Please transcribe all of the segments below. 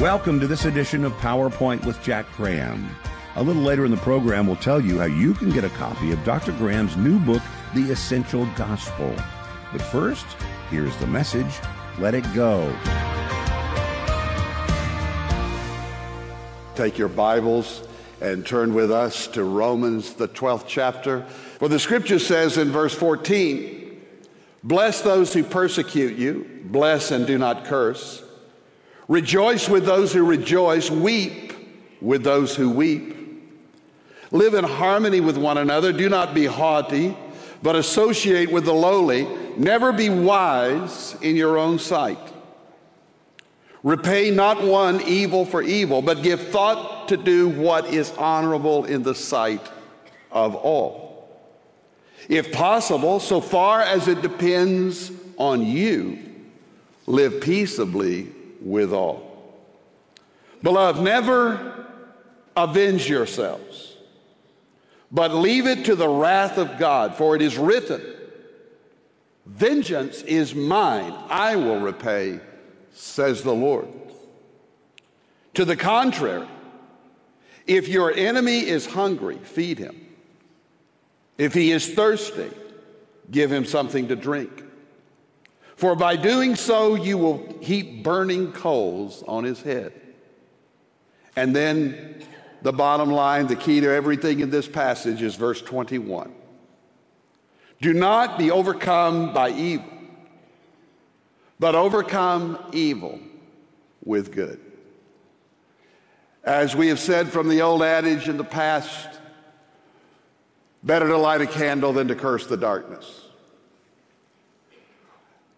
Welcome to this edition of PowerPoint with Jack Graham. A little later in the program, we'll tell you how you can get a copy of Dr. Graham's new book, The Essential Gospel. But first, here's the message Let It Go. Take your Bibles and turn with us to Romans, the 12th chapter. For the scripture says in verse 14, Bless those who persecute you, bless and do not curse. Rejoice with those who rejoice, weep with those who weep. Live in harmony with one another. Do not be haughty, but associate with the lowly. Never be wise in your own sight. Repay not one evil for evil, but give thought to do what is honorable in the sight of all. If possible, so far as it depends on you, live peaceably with all. Beloved, never avenge yourselves, but leave it to the wrath of God, for it is written, Vengeance is mine, I will repay, says the Lord. To the contrary, if your enemy is hungry, feed him. If he is thirsty, give him something to drink. For by doing so, you will heap burning coals on his head. And then the bottom line, the key to everything in this passage is verse 21. Do not be overcome by evil, but overcome evil with good. As we have said from the old adage in the past, better to light a candle than to curse the darkness.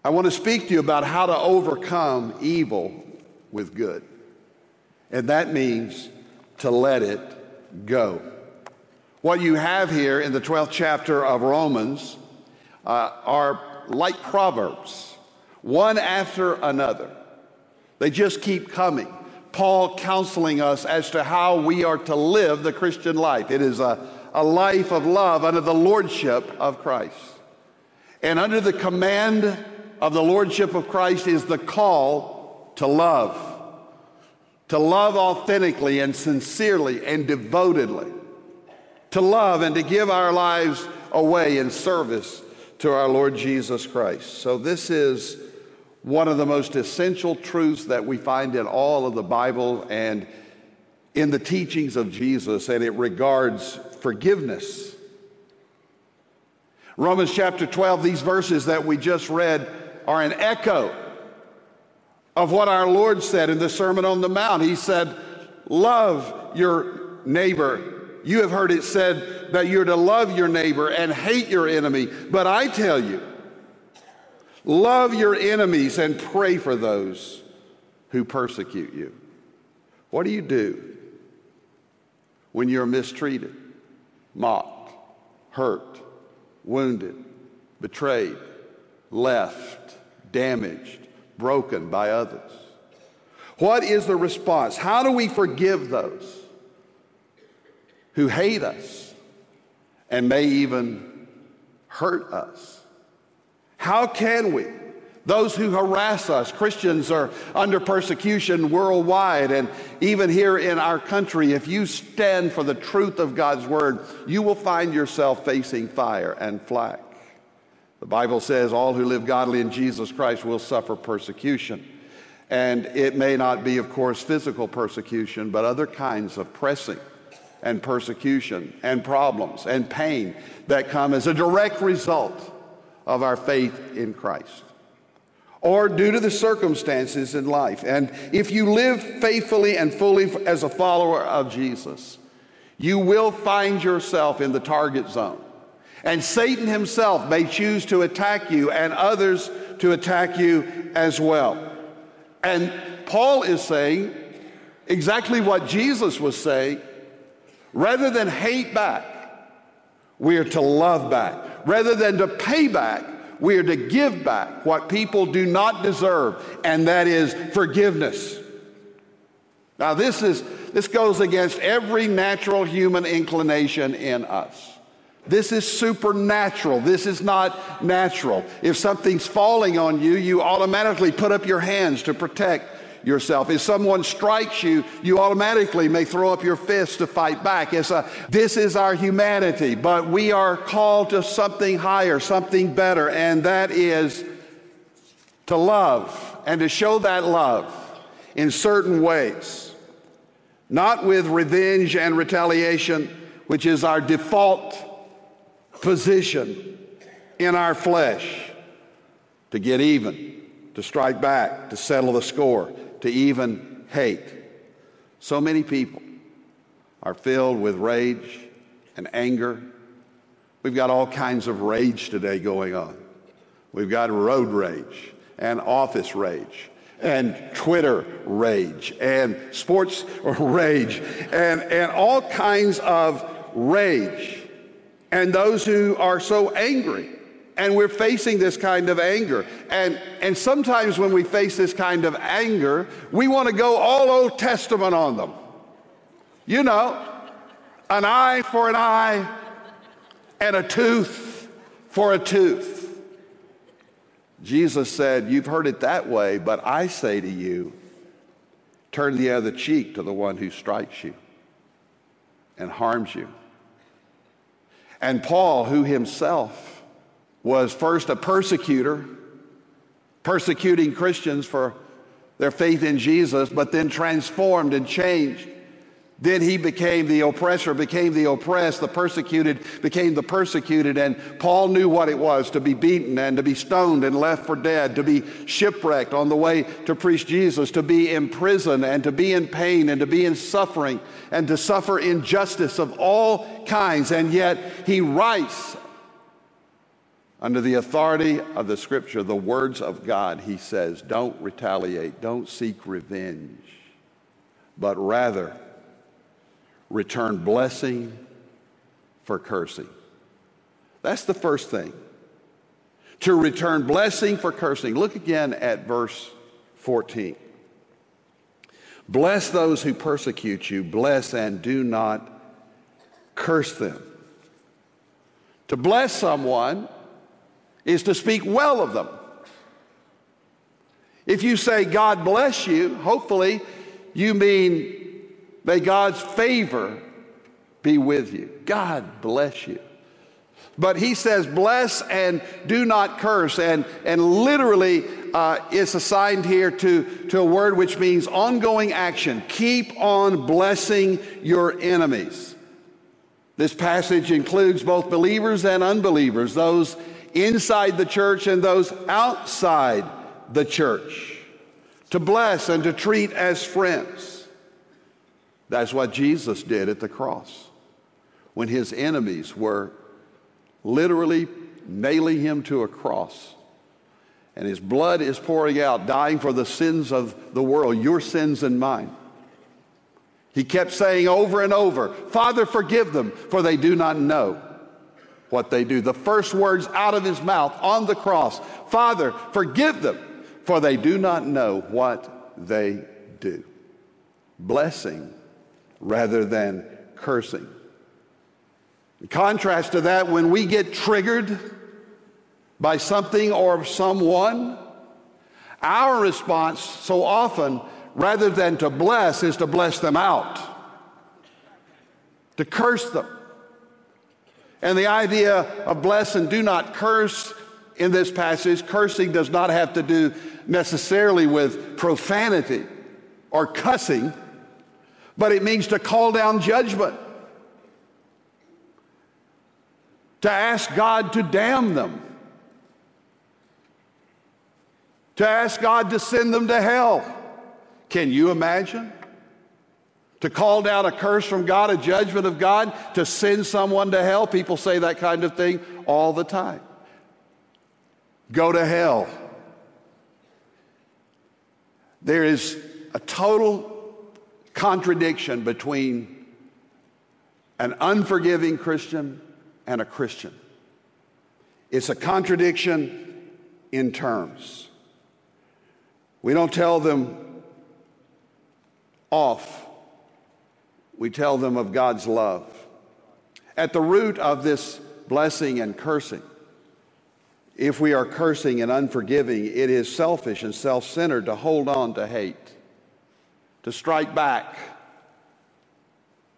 I want to speak to you about how to overcome evil with good. And that means to let it go. What you have here in the 12th chapter of Romans uh, are like proverbs, one after another. They just keep coming. Paul counseling us as to how we are to live the Christian life. It is a, a life of love under the lordship of Christ. And under the command of the Lordship of Christ is the call to love, to love authentically and sincerely and devotedly, to love and to give our lives away in service to our Lord Jesus Christ. So, this is one of the most essential truths that we find in all of the Bible and in the teachings of Jesus, and it regards forgiveness. Romans chapter 12, these verses that we just read are an echo of what our Lord said in the Sermon on the Mount. He said, Love your neighbor. You have heard it said that you're to love your neighbor and hate your enemy. But I tell you, love your enemies and pray for those who persecute you. What do you do when you're mistreated, mocked, hurt, wounded, betrayed, left, damaged, broken by others. What is the response? How do we forgive those who hate us and may even hurt us? How can we? Those who harass us, Christians are under persecution worldwide and even here in our country. If you stand for the truth of God's word, you will find yourself facing fire and flak. The Bible says all who live godly in Jesus Christ will suffer persecution. And it may not be, of course, physical persecution, but other kinds of pressing and persecution and problems and pain that come as a direct result of our faith in Christ or due to the circumstances in life. And if you live faithfully and fully as a follower of Jesus, you will find yourself in the target zone and Satan himself may choose to attack you and others to attack you as well. And Paul is saying exactly what Jesus was saying. Rather than hate back, we are to love back. Rather than to pay back, we are to give back what people do not deserve, and that is forgiveness. Now, this, is, this goes against every natural human inclination in us. This is supernatural. This is not natural. If something's falling on you, you automatically put up your hands to protect yourself. If someone strikes you, you automatically may throw up your fist to fight back. It's a, this is our humanity, but we are called to something higher, something better, and that is to love and to show that love in certain ways, not with revenge and retaliation, which is our default position in our flesh to get even, to strike back, to settle the score, to even hate. So many people are filled with rage and anger. We've got all kinds of rage today going on. We've got road rage and office rage and Twitter rage and sports rage and, and all kinds of rage. And those who are so angry. And we're facing this kind of anger. And, and sometimes when we face this kind of anger, we want to go all Old Testament on them. You know, an eye for an eye and a tooth for a tooth. Jesus said, You've heard it that way, but I say to you, turn the other cheek to the one who strikes you and harms you. And Paul, who himself was first a persecutor, persecuting Christians for their faith in Jesus, but then transformed and changed then he became the oppressor, became the oppressed, the persecuted became the persecuted. And Paul knew what it was to be beaten and to be stoned and left for dead, to be shipwrecked on the way to preach Jesus, to be in prison and to be in pain and to be in suffering and to suffer injustice of all kinds. And yet he writes under the authority of the scripture, the words of God, he says, Don't retaliate, don't seek revenge, but rather, return blessing for cursing. That's the first thing. To return blessing for cursing. Look again at verse 14. Bless those who persecute you, bless and do not curse them. To bless someone is to speak well of them. If you say, God bless you, hopefully you mean May God's favor be with you. God bless you. But he says, bless and do not curse. And, and literally, uh, it's assigned here to, to a word which means ongoing action. Keep on blessing your enemies. This passage includes both believers and unbelievers, those inside the church and those outside the church, to bless and to treat as friends. That's what Jesus did at the cross when his enemies were literally nailing him to a cross. And his blood is pouring out, dying for the sins of the world, your sins and mine. He kept saying over and over, Father, forgive them, for they do not know what they do. The first words out of his mouth on the cross Father, forgive them, for they do not know what they do. Blessing rather than cursing. In contrast to that, when we get triggered by something or someone, our response so often, rather than to bless, is to bless them out, to curse them. And the idea of bless and do not curse in this passage, cursing does not have to do necessarily with profanity or cussing but it means to call down judgment, to ask God to damn them, to ask God to send them to hell. Can you imagine? To call down a curse from God, a judgment of God, to send someone to hell. People say that kind of thing all the time. Go to hell. There is a total contradiction between an unforgiving Christian and a Christian. It's a contradiction in terms. We don't tell them off, we tell them of God's love. At the root of this blessing and cursing, if we are cursing and unforgiving, it is selfish and self centered to hold on to hate. To strike back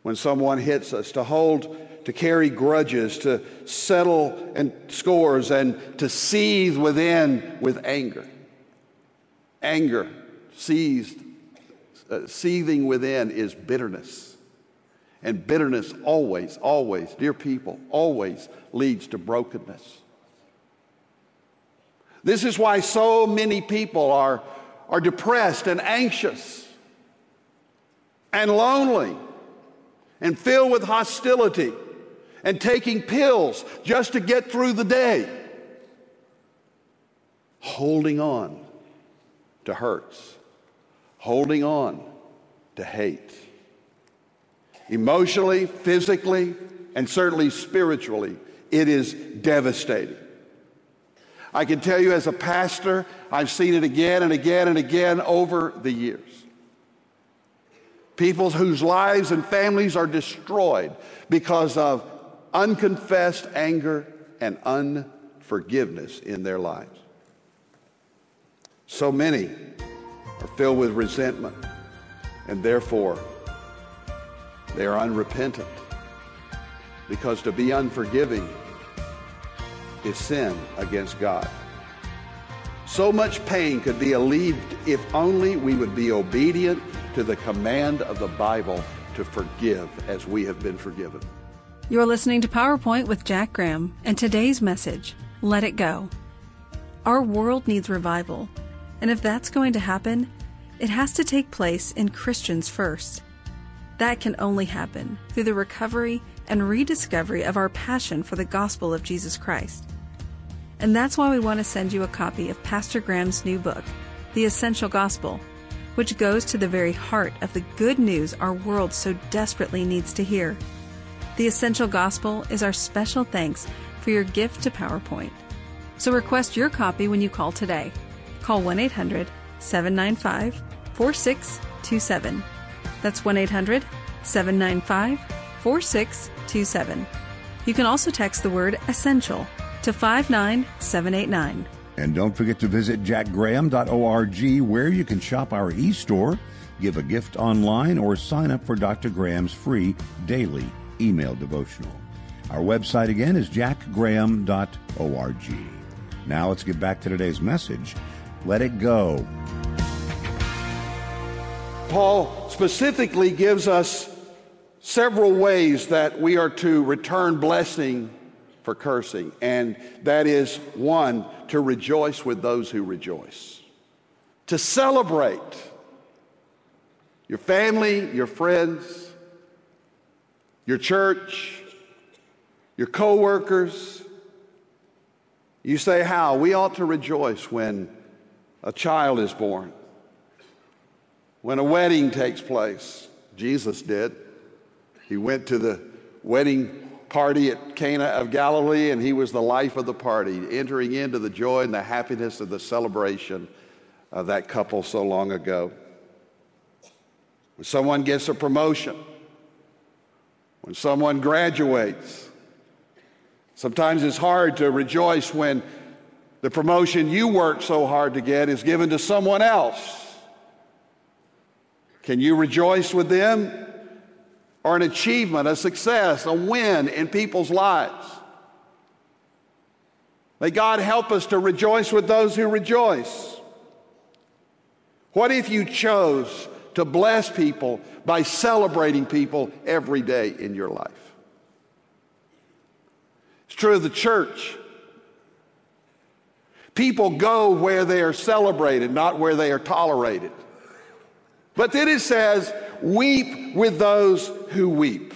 when someone hits us, to hold, to carry grudges, to settle and scores, and to seethe within with anger. Anger, seized, uh, seething within is bitterness. And bitterness always, always, dear people, always leads to brokenness. This is why so many people are, are depressed and anxious and lonely and filled with hostility and taking pills just to get through the day, holding on to hurts, holding on to hate. Emotionally, physically, and certainly spiritually, it is devastating. I can tell you as a pastor, I've seen it again and again and again over the years. People whose lives and families are destroyed because of unconfessed anger and unforgiveness in their lives. So many are filled with resentment and therefore they are unrepentant because to be unforgiving is sin against God. So much pain could be alleviated if only we would be obedient to the command of the Bible to forgive as we have been forgiven. You're listening to PowerPoint with Jack Graham, and today's message Let It Go. Our world needs revival, and if that's going to happen, it has to take place in Christians first. That can only happen through the recovery and rediscovery of our passion for the gospel of Jesus Christ. And that's why we want to send you a copy of Pastor Graham's new book, The Essential Gospel, which goes to the very heart of the good news our world so desperately needs to hear. The Essential Gospel is our special thanks for your gift to PowerPoint. So request your copy when you call today. Call 1 800 795 4627. That's 1 800 795 4627. You can also text the word essential to 59789. And don't forget to visit jackgraham.org where you can shop our e store, give a gift online, or sign up for Dr. Graham's free daily email devotional. Our website again is jackgraham.org. Now let's get back to today's message. Let it go. Paul specifically gives us several ways that we are to return blessing for cursing, and that is one, to rejoice with those who rejoice, to celebrate your family, your friends, your church, your co workers. You say, How? We ought to rejoice when a child is born, when a wedding takes place. Jesus did. He went to the wedding party at Cana of Galilee, and he was the life of the party, entering into the joy and the happiness of the celebration of that couple so long ago. When someone gets a promotion, when someone graduates, sometimes it's hard to rejoice when the promotion you worked so hard to get is given to someone else. Can you rejoice with them? Or an achievement, a success, a win in people's lives. May God help us to rejoice with those who rejoice. What if you chose to bless people by celebrating people every day in your life? It's true of the church. People go where they are celebrated, not where they are tolerated. But then it says, weep with those who weep.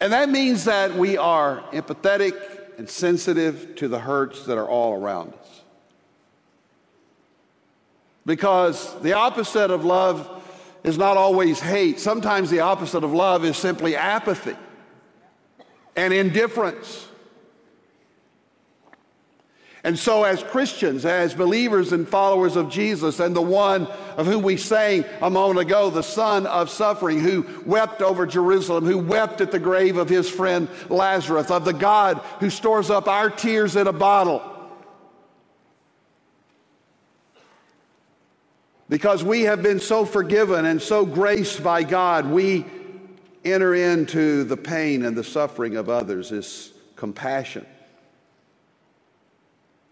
And that means that we are empathetic and sensitive to the hurts that are all around us. Because the opposite of love is not always hate. Sometimes the opposite of love is simply apathy and indifference. And so, as Christians, as believers and followers of Jesus, and the one of whom we sang a moment ago, the son of suffering, who wept over Jerusalem, who wept at the grave of his friend Lazarus, of the God who stores up our tears in a bottle. Because we have been so forgiven and so graced by God, we enter into the pain and the suffering of others is compassion.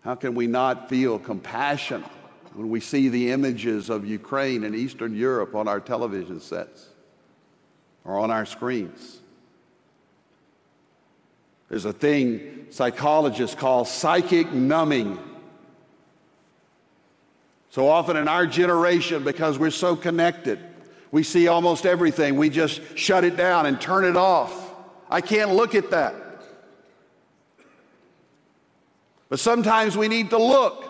How can we not feel compassion when we see the images of Ukraine and Eastern Europe on our television sets or on our screens? There's a thing psychologists call psychic numbing. So often in our generation, because we're so connected, we see almost everything. We just shut it down and turn it off. I can't look at that. But sometimes we need to look.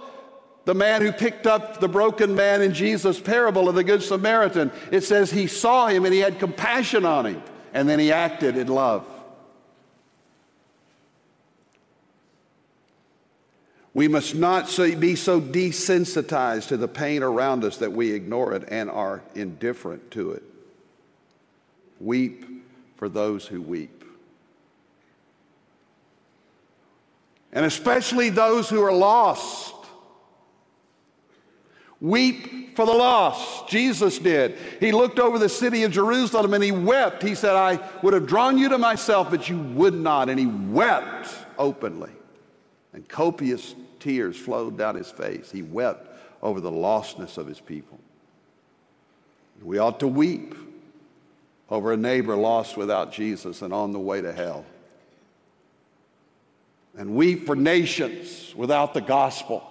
The man who picked up the broken man in Jesus' parable of the Good Samaritan, it says he saw him and he had compassion on him, and then he acted in love. We must not be so desensitized to the pain around us that we ignore it and are indifferent to it. Weep for those who weep. And especially those who are lost. Weep for the lost. Jesus did. He looked over the city of Jerusalem and he wept. He said, I would have drawn you to myself, but you would not. And he wept openly and copious tears flowed down his face. He wept over the lostness of his people. We ought to weep over a neighbor lost without Jesus and on the way to hell. And weep for nations without the gospel.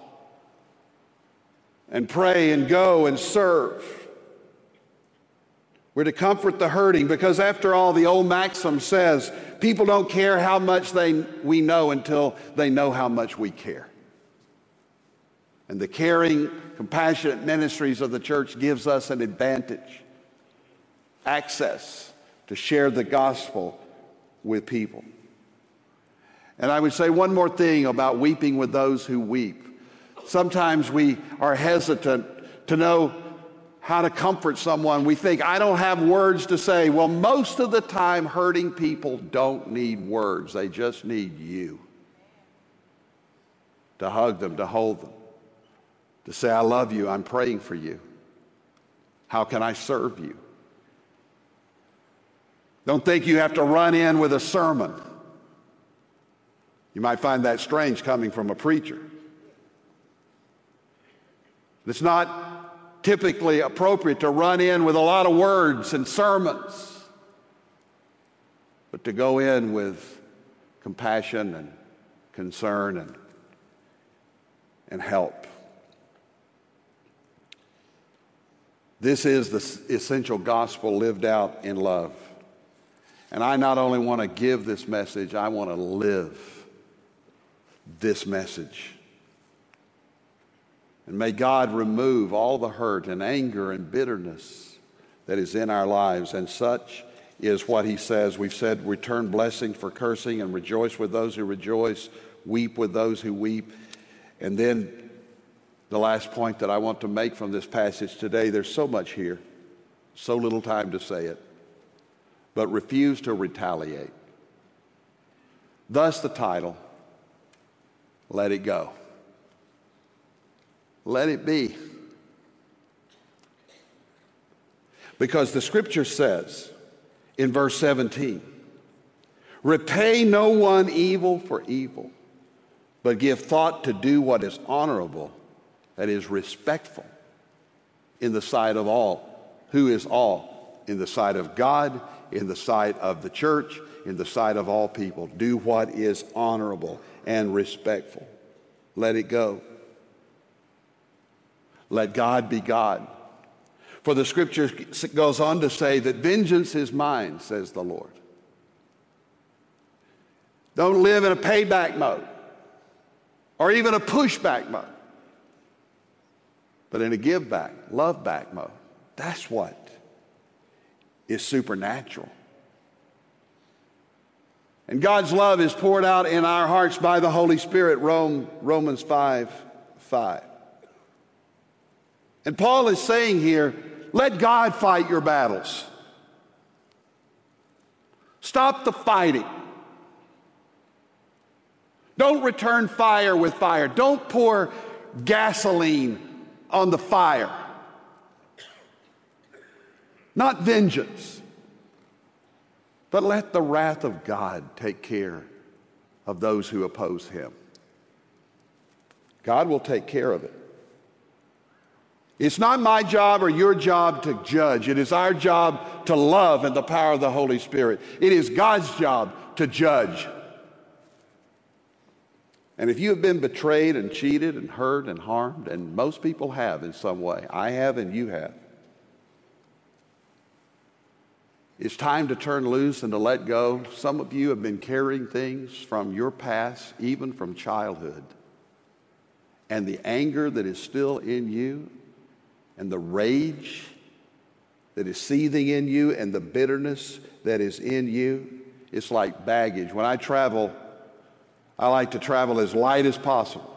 And pray and go and serve. We're to comfort the hurting because, after all, the old maxim says people don't care how much they, we know until they know how much we care. And the caring, compassionate ministries of the church gives us an advantage, access to share the gospel with people. And I would say one more thing about weeping with those who weep. Sometimes we are hesitant to know how to comfort someone. We think, I don't have words to say. Well, most of the time, hurting people don't need words, they just need you to hug them, to hold them to say, I love you, I'm praying for you. How can I serve you? Don't think you have to run in with a sermon. You might find that strange coming from a preacher. It's not typically appropriate to run in with a lot of words and sermons, but to go in with compassion and concern and, and help. This is the essential gospel lived out in love. And I not only want to give this message, I want to live this message. And may God remove all the hurt and anger and bitterness that is in our lives. And such is what he says. We've said, return blessing for cursing and rejoice with those who rejoice, weep with those who weep. And then the last point that I want to make from this passage today there's so much here, so little time to say it, but refuse to retaliate. Thus, the title Let It Go. Let it be. Because the scripture says in verse 17, repay no one evil for evil, but give thought to do what is honorable that is respectful in the sight of all. Who is all? In the sight of God, in the sight of the church, in the sight of all people. Do what is honorable and respectful. Let it go. Let God be God. For the scripture goes on to say that vengeance is mine, says the Lord. Don't live in a payback mode or even a pushback mode but in a give back, love back mode. That's what is supernatural. And God's love is poured out in our hearts by the Holy Spirit, Rome, Romans 5 5. And Paul is saying here, let God fight your battles. Stop the fighting. Don't return fire with fire. Don't pour gasoline on the fire. Not vengeance, but let the wrath of God take care of those who oppose him. God will take care of it. It's not my job or your job to judge. It is our job to love in the power of the Holy Spirit. It is God's job to judge. And if you have been betrayed and cheated and hurt and harmed, and most people have in some way, I have and you have, it's time to turn loose and to let go. Some of you have been carrying things from your past, even from childhood. And the anger that is still in you, and the rage that is seething in you, and the bitterness that is in you, it's like baggage. When I travel, I like to travel as light as possible.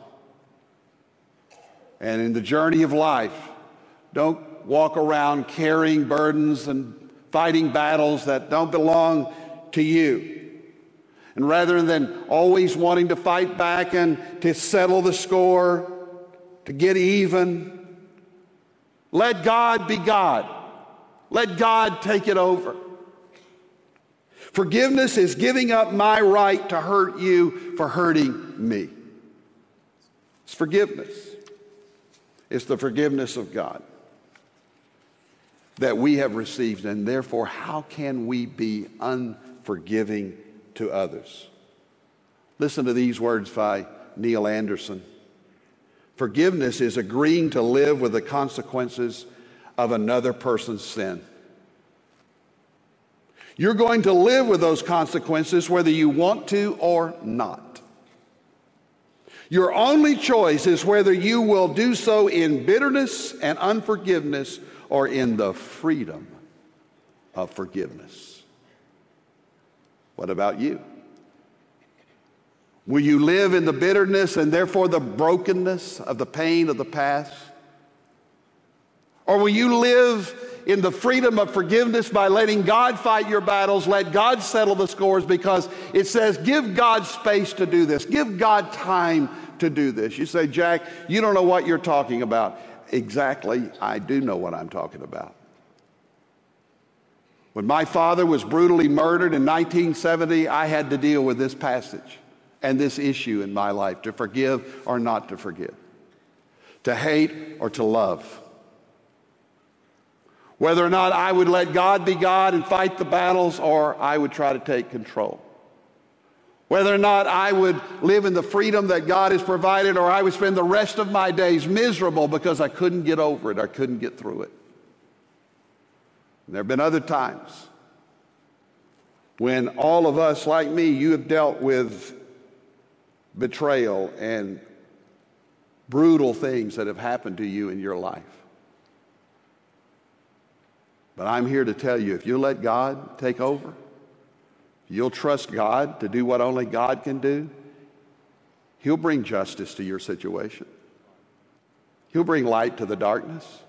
And in the journey of life, don't walk around carrying burdens and fighting battles that don't belong to you. And rather than always wanting to fight back and to settle the score, to get even, let God be God. Let God take it over. Forgiveness is giving up my right to hurt you for hurting me. It's forgiveness. It's the forgiveness of God that we have received, and therefore, how can we be unforgiving to others? Listen to these words by Neil Anderson. Forgiveness is agreeing to live with the consequences of another person's sin. You're going to live with those consequences whether you want to or not. Your only choice is whether you will do so in bitterness and unforgiveness or in the freedom of forgiveness. What about you? Will you live in the bitterness and therefore the brokenness of the pain of the past? Or will you live in the freedom of forgiveness by letting God fight your battles, let God settle the scores because it says, give God space to do this, give God time to do this. You say, Jack, you don't know what you're talking about. Exactly, I do know what I'm talking about. When my father was brutally murdered in 1970, I had to deal with this passage and this issue in my life to forgive or not to forgive, to hate or to love. Whether or not I would let God be God and fight the battles or I would try to take control. Whether or not I would live in the freedom that God has provided or I would spend the rest of my days miserable because I couldn't get over it, I couldn't get through it. And there have been other times when all of us, like me, you have dealt with betrayal and brutal things that have happened to you in your life. But I'm here to tell you if you let God take over, you'll trust God to do what only God can do, He'll bring justice to your situation. He'll bring light to the darkness.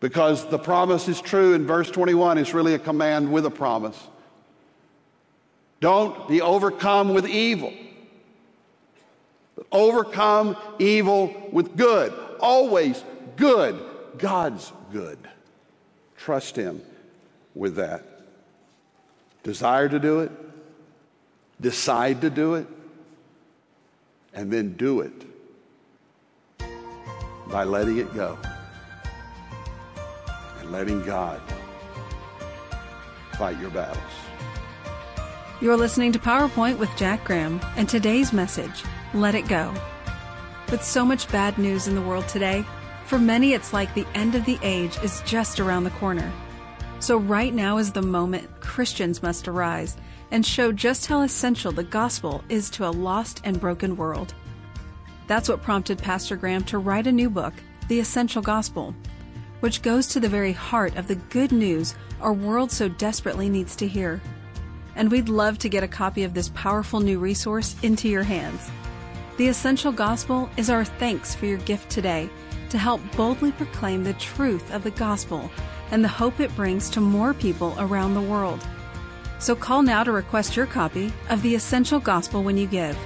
Because the promise is true in verse 21, it's really a command with a promise. Don't be overcome with evil, but overcome evil with good. Always good. God's good. Trust Him with that. Desire to do it, decide to do it, and then do it by letting it go and letting God fight your battles. You're listening to PowerPoint with Jack Graham, and today's message Let It Go. With so much bad news in the world today, for many, it's like the end of the age is just around the corner. So, right now is the moment Christians must arise and show just how essential the gospel is to a lost and broken world. That's what prompted Pastor Graham to write a new book, The Essential Gospel, which goes to the very heart of the good news our world so desperately needs to hear. And we'd love to get a copy of this powerful new resource into your hands. The Essential Gospel is our thanks for your gift today to help boldly proclaim the truth of the gospel and the hope it brings to more people around the world. So call now to request your copy of The Essential Gospel when you give.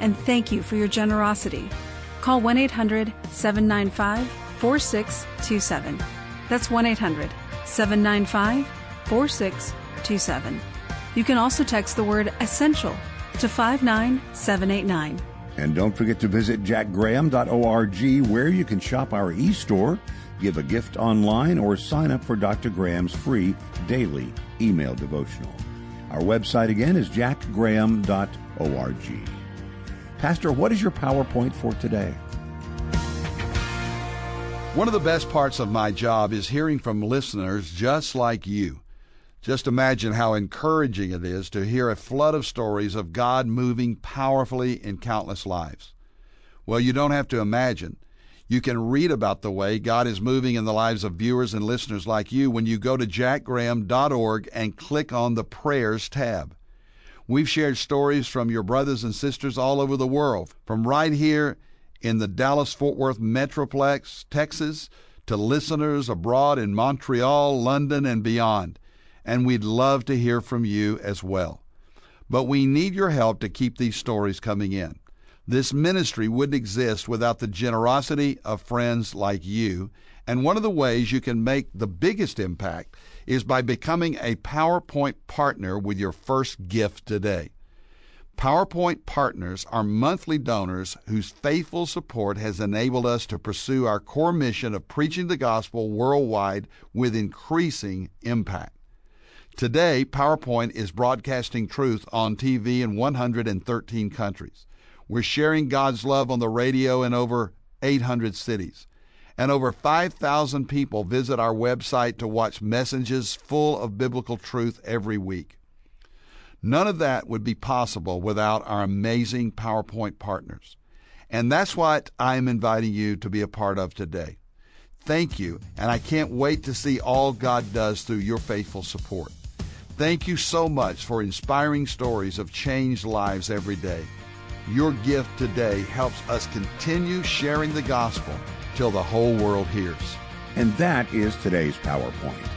And thank you for your generosity. Call 1 800 795 4627. That's 1 800 795 4627. You can also text the word essential to 59789. And don't forget to visit jackgraham.org where you can shop our e store, give a gift online, or sign up for Dr. Graham's free daily email devotional. Our website again is jackgraham.org. Pastor, what is your PowerPoint for today? One of the best parts of my job is hearing from listeners just like you. Just imagine how encouraging it is to hear a flood of stories of God moving powerfully in countless lives. Well, you don't have to imagine. You can read about the way God is moving in the lives of viewers and listeners like you when you go to jackgraham.org and click on the Prayers tab. We've shared stories from your brothers and sisters all over the world, from right here in the Dallas Fort Worth Metroplex, Texas, to listeners abroad in Montreal, London, and beyond and we'd love to hear from you as well. But we need your help to keep these stories coming in. This ministry wouldn't exist without the generosity of friends like you, and one of the ways you can make the biggest impact is by becoming a PowerPoint partner with your first gift today. PowerPoint partners are monthly donors whose faithful support has enabled us to pursue our core mission of preaching the gospel worldwide with increasing impact. Today, PowerPoint is broadcasting truth on TV in 113 countries. We're sharing God's love on the radio in over 800 cities. And over 5,000 people visit our website to watch messages full of biblical truth every week. None of that would be possible without our amazing PowerPoint partners. And that's what I'm inviting you to be a part of today. Thank you, and I can't wait to see all God does through your faithful support. Thank you so much for inspiring stories of changed lives every day. Your gift today helps us continue sharing the gospel till the whole world hears. And that is today's PowerPoint.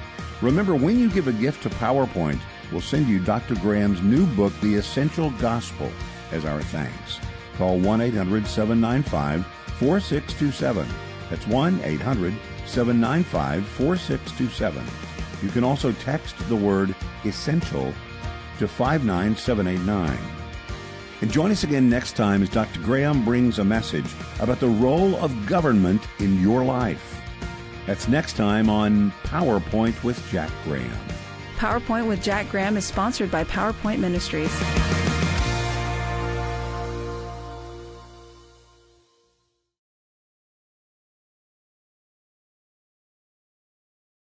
Remember, when you give a gift to PowerPoint, we'll send you Dr. Graham's new book, The Essential Gospel, as our thanks. Call 1 800 795 4627. That's 1 800 795 4627 you can also text the word essential to 59789. And join us again next time as Dr. Graham brings a message about the role of government in your life. That's next time on PowerPoint with Jack Graham. PowerPoint with Jack Graham is sponsored by PowerPoint Ministries.